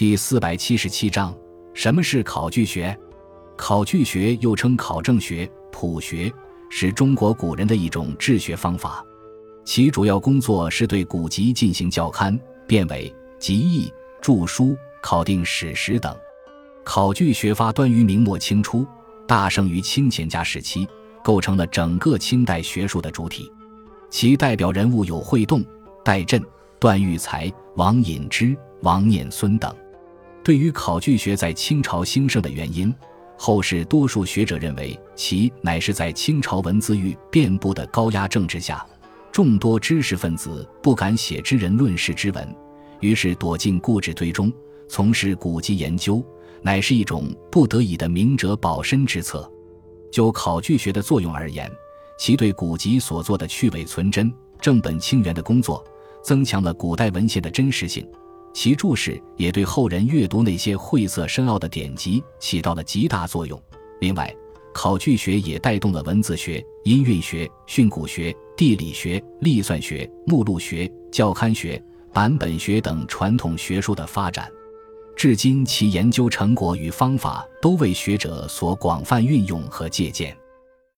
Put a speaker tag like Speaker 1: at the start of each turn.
Speaker 1: 第四百七十七章：什么是考据学？考据学又称考证学、谱学，是中国古人的一种治学方法。其主要工作是对古籍进行校勘、辨伪、集义、著书、考定史实等。考据学发端于明末清初，大盛于清乾嘉时期，构成了整个清代学术的主体。其代表人物有惠栋、戴震、段玉裁、王隐之、王念孙等。对于考据学在清朝兴盛的原因，后世多数学者认为，其乃是在清朝文字狱遍布的高压政治下，众多知识分子不敢写知人论事之文，于是躲进故纸堆中，从事古籍研究，乃是一种不得已的明哲保身之策。就考据学的作用而言，其对古籍所做的去伪存真、正本清源的工作，增强了古代文献的真实性。其注释也对后人阅读那些晦涩深奥的典籍起到了极大作用。另外，考据学也带动了文字学、音韵学、训诂学、地理学、历算学、目录学、教刊学、版本学等传统学术的发展。至今，其研究成果与方法都为学者所广泛运用和借鉴。